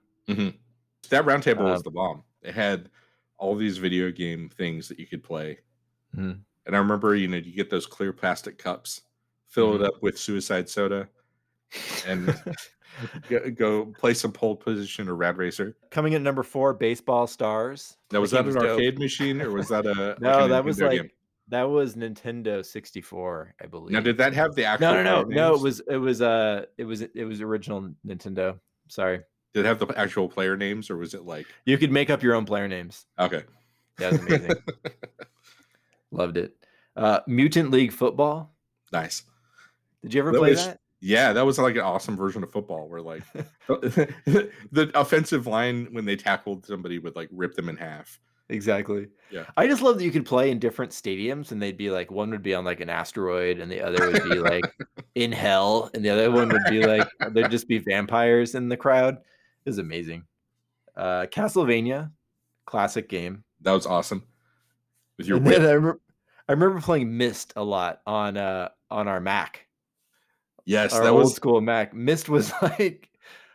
That round table was Um, the bomb. It had all these video game things that you could play. Mhm. And I remember, you know, you get those clear plastic cups, fill Mhm. it up with suicide soda, and go, go play some pole position or rad racer. Coming in at number four, Baseball Stars. Now, was that an dope. arcade machine or was that a No, a that was like game? that was Nintendo 64, I believe. Now, did that have the actual? no, no, no, no. It was it was uh it was it was original Nintendo. Sorry, Did it have the actual player names or was it like you could make up your own player names. okay? That was amazing. Loved it. Uh, Mutant League Football. nice. Did you ever That play was- that? Yeah, that was like an awesome version of football where like the offensive line when they tackled somebody would like rip them in half. Exactly. Yeah. I just love that you could play in different stadiums and they'd be like one would be on like an asteroid and the other would be like in hell and the other one would be like there'd just be vampires in the crowd. It was amazing. Uh Castlevania, classic game. That was awesome. With your And whip. then I remember I remember playing Myst a lot on uh on our Mac. Yes, our that old was school Mac. Myst was like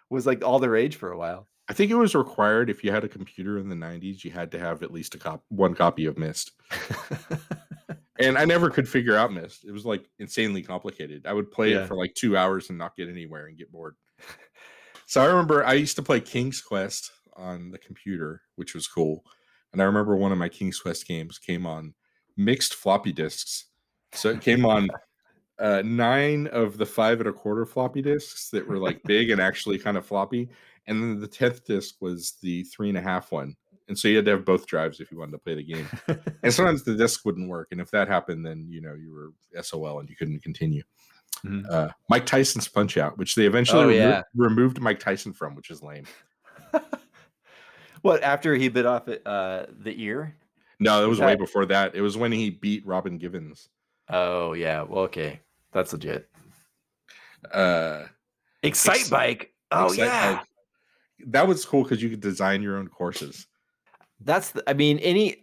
was like all the rage for a while. I think it was required if you had a computer in the 90s, you had to have at least a cop one copy of Myst. And I never could figure out Myst. It was like insanely complicated. I would play Yeah. it for like 2 hours and not get anywhere and get bored. So I remember I used to play King's Quest on the computer, which was cool. And I remember one of my King's Quest games came on mixed floppy disks. So it came on uh, nine of the five and a quarter floppy disks that were like big and actually kind of floppy. And then the 10th disc was the three and a half one. And so you had to have both drives if you wanted to play the game. And sometimes the disc wouldn't work. And if that happened, then you know you were SOL and you couldn't continue. Mhm. Uh, Mike Tyson's Punch Out, which they eventually Oh, remo- yeah. removed Mike Tyson from, which is lame. what after he bit off uh the ear? No, it was way that- before that. It was when he beat Robin Givens. Oh yeah. Well, okay. That's legit. Uh, Excite Ex- bike. Oh Excite yeah. Bike. that was cool because you could design your own courses. That's the, I mean any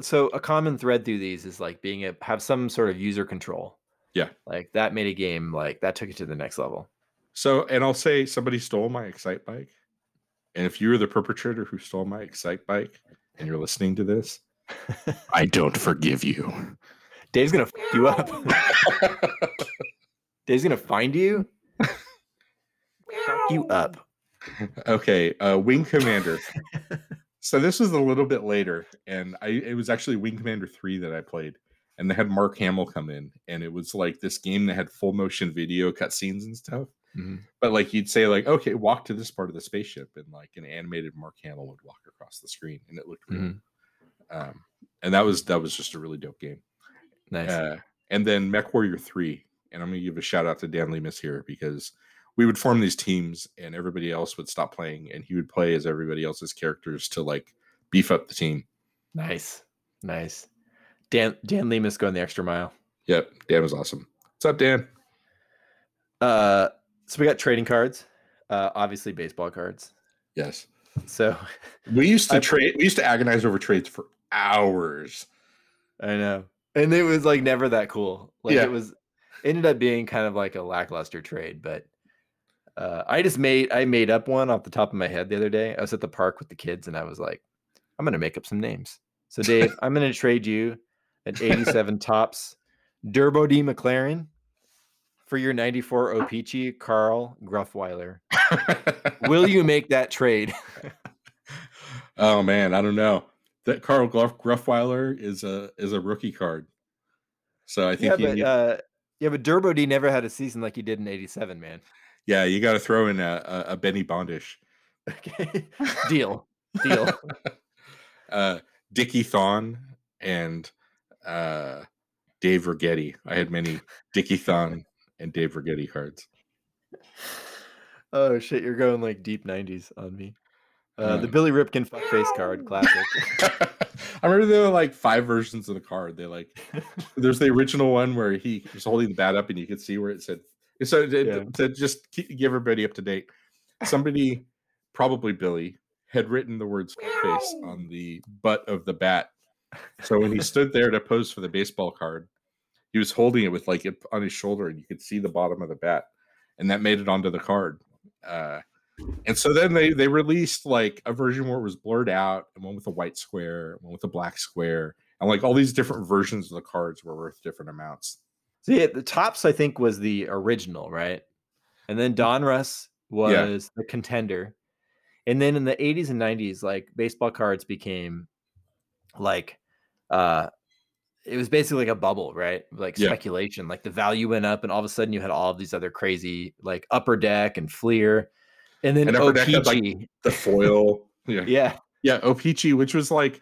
so a common thread through these is like being a have some sort of user control. Yeah. Like that made a game like that took it to the next level. So, and I'll say somebody stole my Excite bike. And if you're the perpetrator who stole my Excite bike and you're listening to this, I don't forgive you. Dave's gonna f you up. Dave's gonna find you. Fuck you up. okay, uh, Wing Commander. so this was a little bit later, and I it was actually Wing Commander three that I played, and they had Mark Hamill come in, and it was like this game that had full motion video cutscenes and stuff. Mhm. But like you'd say, like, okay, walk to this part of the spaceship, and like an animated Mark Hamill would walk across the screen, and it looked real. Mhm. Um, and that was that was just a really dope game. Nice. Uh, and then Mech Warrior 3. And I'm going to give a shout out to Dan Lemus here because we would form these teams and everybody else would stop playing and he would play as everybody else's characters to like beef up the team. Nice. Nice. Dan Dan Lemus going the extra mile. Yep. Dan was awesome. What's up, Dan? Uh so we got trading cards. Uh obviously baseball cards. Yes. So We used to I- trade, we used to agonize over trades for hours. I know. And it was like never that cool. Like Yeah. it was ended up being kind of like a lackluster trade, but uh, I just made I made up one off the top of my head the other day. I was at the park with the kids and I was like, I'm gonna make up some names. So Dave, I'm gonna trade you an 87 Topps Durbo D McLaren for your 94 O-Pee-Chee Carl Gruffweiler. Will you make that trade? oh man, I don't know. That Carl Gruff, Gruffweiler is a is a rookie card. So I think yeah, you but need- uh, yeah, but Durbo D never had a season like he did in '87, man. yeah, you got to throw in a, a, a Benny Bondish, Okay, deal, deal. uh, Dickie Thon, and uh, Dave Righetti. I had many Dickie Thon and Dave Righetti cards. oh shit, you're going like deep '90s on me. Uh, the Um, Billy Ripken fuckface card, classic. I remember there were like five versions of the card. They like there's the original one where he was holding the bat up and you could see where it said so to, Yeah. to just keep, give everybody up to date. Somebody, probably Billy, had written the words face on the butt of the bat. So when he stood there to pose for the baseball card, he was holding it with like it on his shoulder and you could see the bottom of the bat, and that made it onto the card. Uh, and so then they they released like a version where it was blurred out, and one with a white square, one with a black square, and like all these different versions of the cards were worth different amounts. See, the Topps I think was the original, right? And then Donruss was the contender. And then in the 80s and 90s, like baseball cards became like uh it was basically like a bubble, right? Like Yeah. speculation. Like the value went up and all of a sudden you had all of these other crazy like upper deck and Fleer. And then And Upper had, like, OPG. The foil, yeah, yeah. yeah, O-Pee-Chee, which was like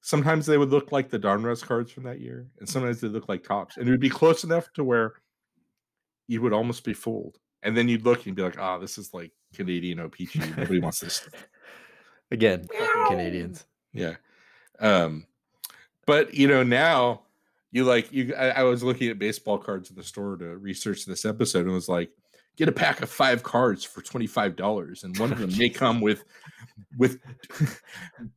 sometimes they would look like the Donruss cards from that year, and sometimes they look like Topps, and it would be close enough to where you would almost be fooled, and then you'd look and be like, "Ah, this is like Canadian O-Pee-Chee. Nobody wants this." stuff." Again, Canadians. Yeah. Um, but you know, now you like you I, I was looking at baseball cards in the store to research this episode and was like, get a pack of five cards for $25, and one of them may come with with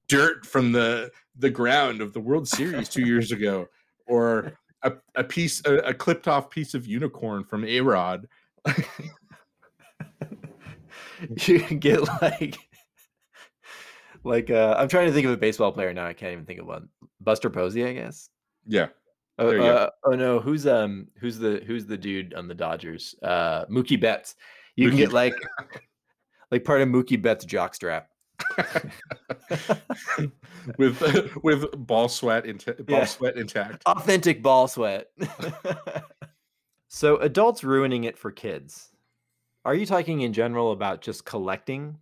dirt from the the ground of the World Series two years ago, or a, a piece a, a clipped off piece of unicorn from A Rod. you can get like like uh i'm trying to think of a baseball player now i can't even think of one buster posey i guess Yeah. Oh, There you go. uh, oh no who's um who's the who's the dude on the dodgers uh mookie betts you can get like like part of mookie betts jockstrap with with ball sweat inta- ball Yeah. sweat intact. authentic ball sweat so adults ruining it for kids are you talking in general about just collecting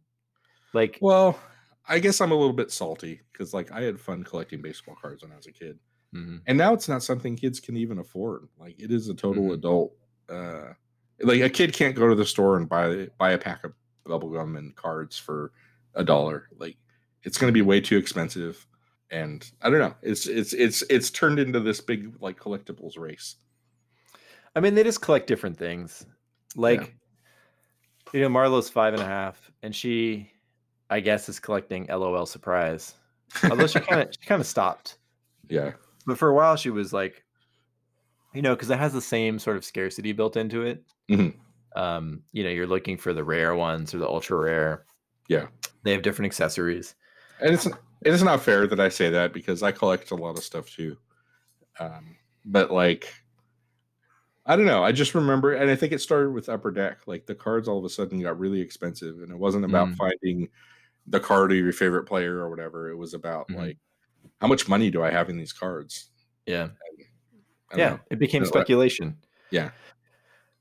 like Well, I guess I'm a little bit salty because like I had fun collecting baseball cards when I was a kid. Mhm. And now it's not something kids can even afford. Like it is a total Mhm. adult uh like a kid can't go to the store and buy buy a pack of bubble gum and cards for a dollar. Like it's going to be way too expensive and I don't know. It's it's it's it's turned into this big like collectibles race. I mean, they just collect different things. Like, you know, Marlo's five and a half, and she, I guess, is collecting LOL surprise. Although she kind of she kind of stopped, Yeah. But for a while she was like, you know, because it has the same sort of scarcity built into it. Mhm. Um, you know, you're looking for the rare ones or the ultra rare. Yeah. They have different accessories. and it's it is not fair that I say that because I collect a lot of stuff too. Um, but like, I don't know. I just remember, and I think it started with Upper Deck. Like the cards all of a sudden got really expensive, and it wasn't about Mm. finding the card of your favorite player or whatever. It was about Mhm. like, how much money do I have in these cards? Yeah, yeah. know. It became So, uh, speculation. Yeah.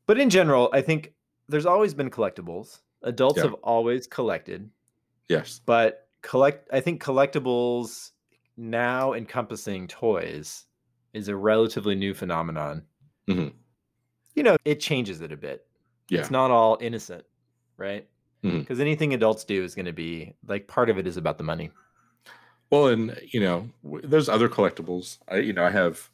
But in general, I think there's always been collectibles. Adults Yeah. have always collected. Yes. but collect i think collectibles now encompassing toys is a relatively new phenomenon Mhm. you know it changes it a bit Yeah. it's not all innocent right because anything adults do is going to be like part of it is about the money Well, and you know, there's other collectibles. I, you know, I have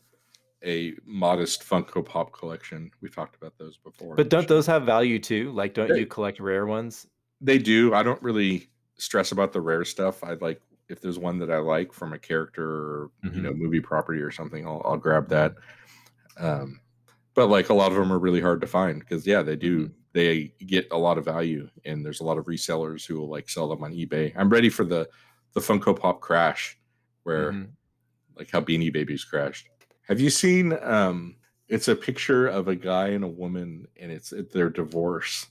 a modest Funko Pop collection. We've talked about those before. but don't those have value too like don't They- you collect rare ones they do. I don't really stress about the rare stuff. I like if there's one that I like from a character or you know movie property or something, I'll, I'll grab that. Um, but like a lot of them are really hard to find because yeah, they do. They get a lot of value, and there's a lot of resellers who will like sell them on eBay. I'm ready for the the Funko Pop crash, where Mhm. like how Beanie Babies crashed. Have you seen? um It's a picture of a guy and a woman, and it's at their divorce,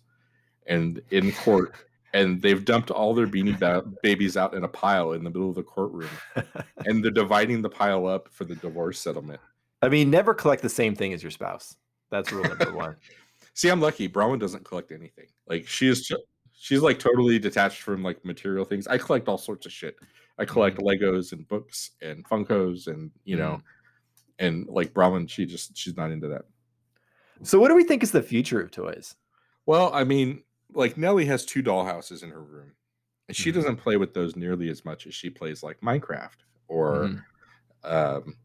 and in court and they've dumped all their beanie ba- babies out in a pile in the middle of the courtroom, and they're dividing the pile up for the divorce settlement. I mean, never collect the same thing as your spouse. That's rule number one. See, I'm lucky. Bronwyn doesn't collect anything. Like she is, she's like totally detached from like material things. I collect all sorts of shit. I collect Legos and books and Funkos and you know, and like Bronwyn, she just she's not into that. So, what do we think is the future of toys? Well, I mean, like Nellie has two dollhouses in her room, and she Mhm. doesn't play with those nearly as much as she plays like Minecraft or Mhm. um,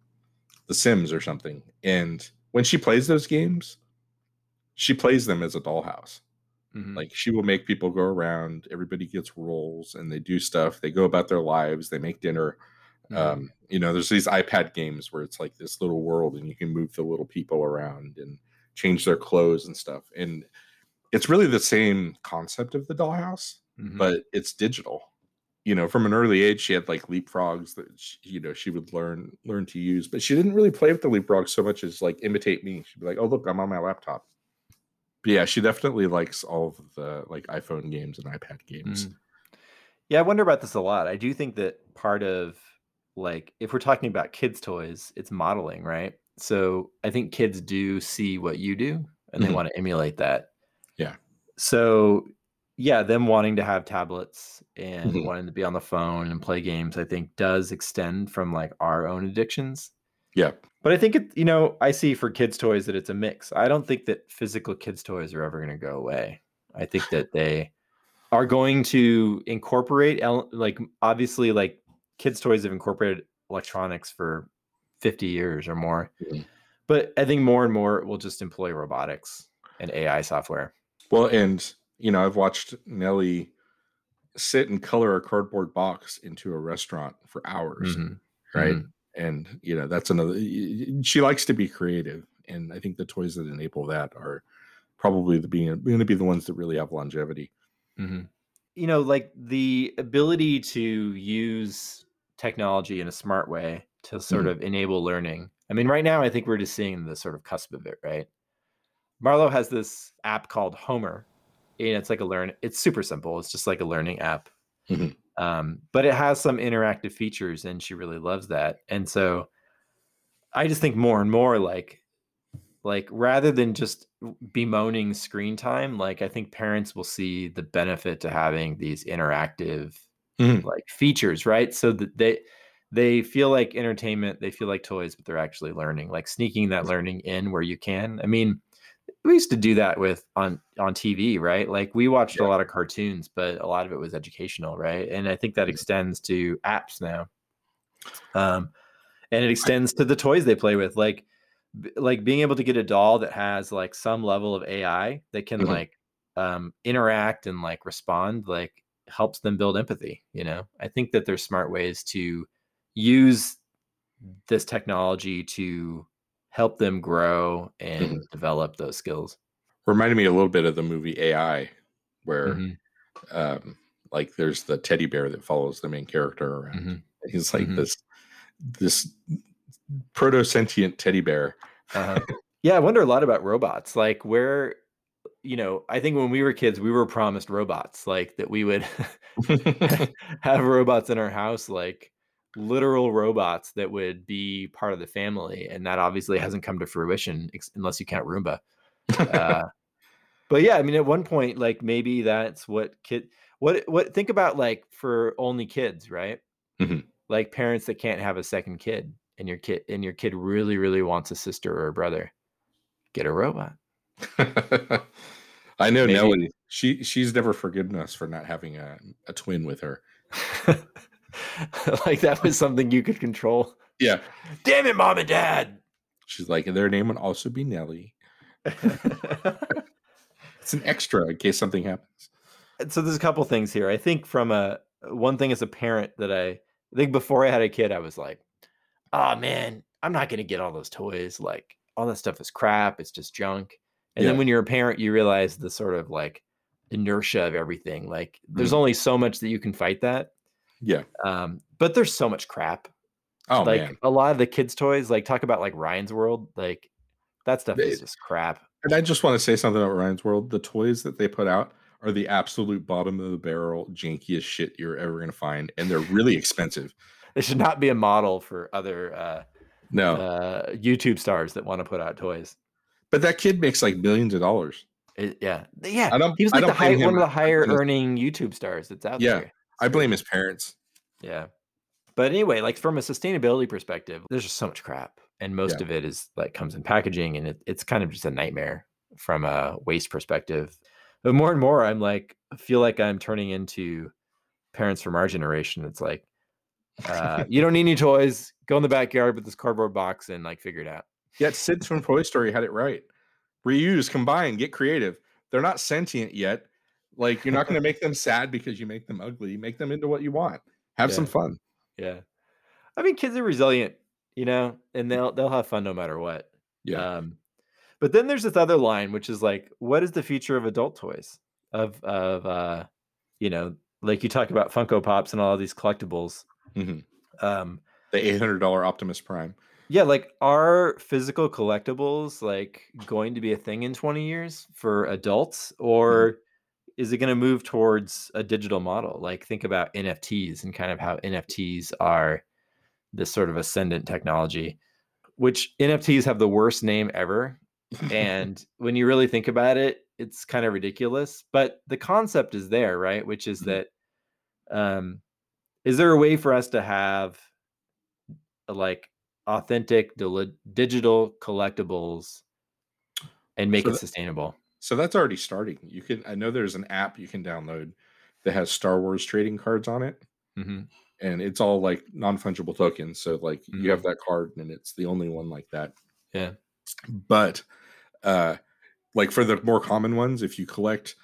The Sims or something. And when she plays those games, she plays them as a dollhouse. Mhm. Like she will make people go around. Everybody gets roles, and they do stuff. They go about their lives. They make dinner. Mhm. Um, you know, there's these iPad games where it's like this little world, and you can move the little people around and change their clothes and stuff. And it's really the same concept of the dollhouse, Mhm. but it's digital. You know, from an early age, she had like leapfrogs that she, you know she would learn learn to use, but she didn't really play with the leapfrogs so much as like imitate me. She'd be like, "Oh, look, I'm on my laptop." But yeah, she definitely likes all of the like iPhone games and iPad games. Mhm. Yeah, I wonder about this a lot. I do think that part of like if we're talking about kids' toys, it's modeling, right? So I think kids do see what you do and they Mhm. want to emulate that. Yeah. So yeah, them wanting to have tablets and Mhm. wanting to be on the phone and play games, I think does extend from like our own addictions. Yeah, But I think it, you know, I see for kids' toys that it's a mix. I don't think that physical kids' toys are ever going to go away. I think that they are going to incorporate, like, obviously, like kids' toys have incorporated electronics for 50 years or more. Mhm. But I think more and more will just employ robotics and AI software. Well, and you know, I've watched Nellie sit and color a cardboard box into a restaurant for hours, Mhm. right? Mhm. And you know, that's another. She likes to be creative, and I think the toys that enable that are probably the being going to be the ones that really have longevity. Mhm. You know, like the ability to use technology in a smart way to sort Mhm. of enable learning. I mean, right now, I think we're just seeing the sort of cusp of it, right? Marlo has this app called Homer, and it's like a learn. It's super simple. It's just like a learning app, Mhm. Um, but it has some interactive features, and she really loves that. And so, I just think more and more like, like rather than just bemoaning screen time, like I think parents will see the benefit to having these interactive Mhm. like features, right? So that they they feel like entertainment, they feel like toys, but they're actually learning, like sneaking that learning in where you can. I mean, we used to do that with on on TV, right? Like we watched a lot of cartoons, but a lot of it was educational, right? And I think that extends to apps now. Um and it extends to the toys they play with like like being able to get a doll that has like some level of AI that can Mhm. like um interact and like respond like helps them build empathy you know i think that there's smart ways to use this technology to help them grow and Mhm. develop those skills Reminded me a little bit of the movie AI, where Mhm, um, like there's the teddy bear that follows the main character around. mhm, He's like Mhm. this this proto sentient teddy bear. uh-huh. yeah i wonder a lot about robots like where you know i think when we were kids we were promised robots like that we would have robots in our house like literal robots that would be part of the family and that obviously hasn't come to fruition ex- unless you count roomba uh, but yeah i mean at one point like maybe that's what kid what what think about like for only kids right Mhm. like parents that can't have a second kid and your kid and your kid really really wants a sister or a brother get a robot I know Maybe- Nellie. She she's never forgiven us for not having a, a twin with her. like that was something you could control Yeah. damn it mom and dad She's like, their name would also be Nellie. It's an extra in case something happens. so there's a couple things here. I think from a one thing as a parent that I, I think before I had a kid, I was like, oh man, I'm not gonna get all those toys. Like all that stuff is crap. It's just junk. And Yeah. then when you're a parent, you realize the sort of like inertia of everything. Like there's Mhm. only so much that you can fight that. Yeah. Um, but there's so much crap. Oh like man. a lot of the kids' toys, like talk about like Ryan's World, like that stuff is just crap. And I just want to say something about Ryan's World. The toys that they put out are the absolute bottom of the barrel, jankiest shit you're ever gonna find, and they're really expensive. They should not be a model for other uh, No, uh, YouTube stars that want to put out toys. but that kid makes like millions of dollars. It- yeah, yeah. I don't- he was like the high, one of the higher earning YouTube stars that's out Yeah, there. I blame his parents. Yeah. But anyway, like from a sustainability perspective, there's just so much crap. And most Yeah. of it is like comes in packaging and it, it's kind of just a nightmare from a waste perspective. But more and more, I'm like, I feel like I'm turning into parents from our generation. It's like, uh, you don't need any toys. Go in the backyard with this cardboard box and like figure it out. Yet Sid from Toy Story had it right. Reuse, combine, get creative. They're not sentient yet. Like you're not going to make them sad because you make them ugly. You make them into what you want. Have some fun. Yeah. I mean, kids are resilient, you know, and they'll they'll have fun no matter what. Yeah. Um, but then there's this other line, which is like, what is the future of adult toys? Of of uh, you know, like you talk about Funko Pops and all these collectibles. Mhm. Um, The eight hundred dollar Optimus Prime. yeah, like are physical collectibles like going to be a thing in 20 years for adults, or is it going to move towards a digital model? Like think about NFTs and kind of how NFTs are this sort of ascendant technology, which NFTs have the worst name ever. And when you really think about it, it's kind of ridiculous. But the concept is there, right? Which is Mhm. that um, is there a way for us to have uh, like authentic digital collectibles and make So it sustainable? So that's already starting. You can I know there's an app you can download that has Star Wars trading cards on it. hmm And it's all like non-fungible tokens. So like you have that card and it's the only one like that. Yeah. But uh like for the more common ones, if you collect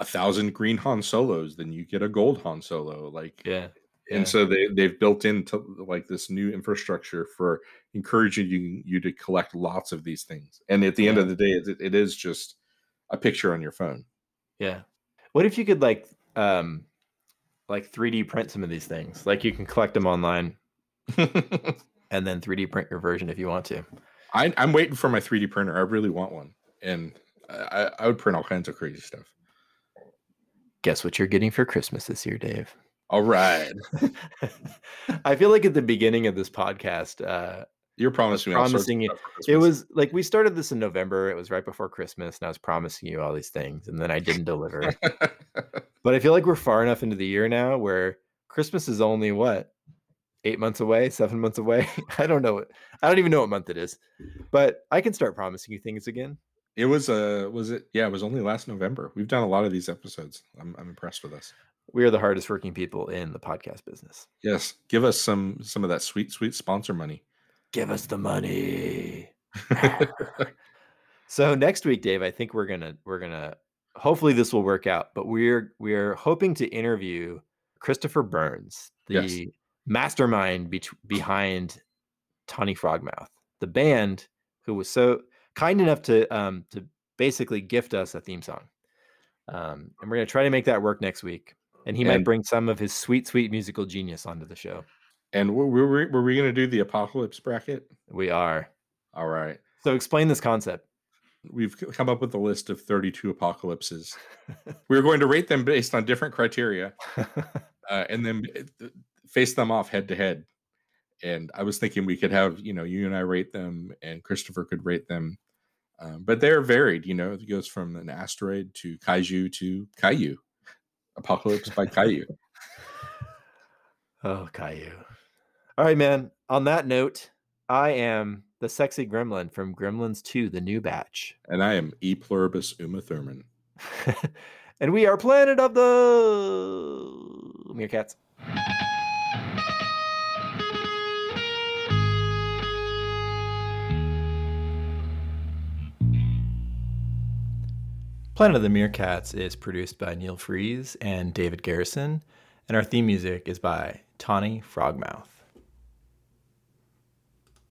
a thousand green Han Solos, then you get a gold Han Solo. Like Yeah. yeah. and so they they've built into like this new infrastructure for encouraging you you to collect lots of these things. And at the end of the day, it, it is just a picture on your phone. Yeah. What if you could like um like 3D print some of these things? Like you can collect them online and then 3D print your version if you want to. I, I'm waiting for my 3D printer. I really want one, and I, I would print all kinds of crazy stuff. Guess what you're getting for Christmas this year, Dave? All right, I feel like at the beginning of this podcast, uh, you're promising me. all sorts promising you- it was like we started this in November. It was right before Christmas, and I was promising you all these things, and then I didn't deliver. but I feel like we're far enough into the year now where Christmas is only what eight months away, seven months away. I don't know. What, I don't even know what month it is, but I can start promising you things again. it was uh was it? Yeah, it was only last November. We've done a lot of these episodes. I'm I'm impressed with us. We are the hardest working people in the podcast business. Yes, give us some some of that sweet sweet sponsor money. Give us the money. So next week, Dave, I think we're gonna we're gonna hopefully this will work out, but we're we're hoping to interview Christopher Burns, the Yes. mastermind bet- behind Tawny Frogmouth, the band who was so kind enough to um to basically gift us a theme song. Um, and we're gonna try to make that work next week. And he might bring some of his sweet, sweet musical genius onto the show. And were, were, we- were we going to do the apocalypse bracket? We are. All right, So explain this concept. we've come up with a list of 32 apocalypses. We're going to rate them based on different criteria. uh, and then uh, face them off head to head. And I was thinking we could have, you know, you and I rate them, and Christopher could rate them. Um, but they're varied, you know. It goes from an asteroid to kaiju to Caillou, apocalypse by Caillou. Oh, Caillou. All right, man. On that note, I am the sexy gremlin from Gremlins 2, the new batch. And I am E pluribus Uma Thurman. and we are Planet of the Meerkats. Planet of the Meerkats is produced by Neil Freeze and David Garrison, and our theme music is by Tawny Frogmouth.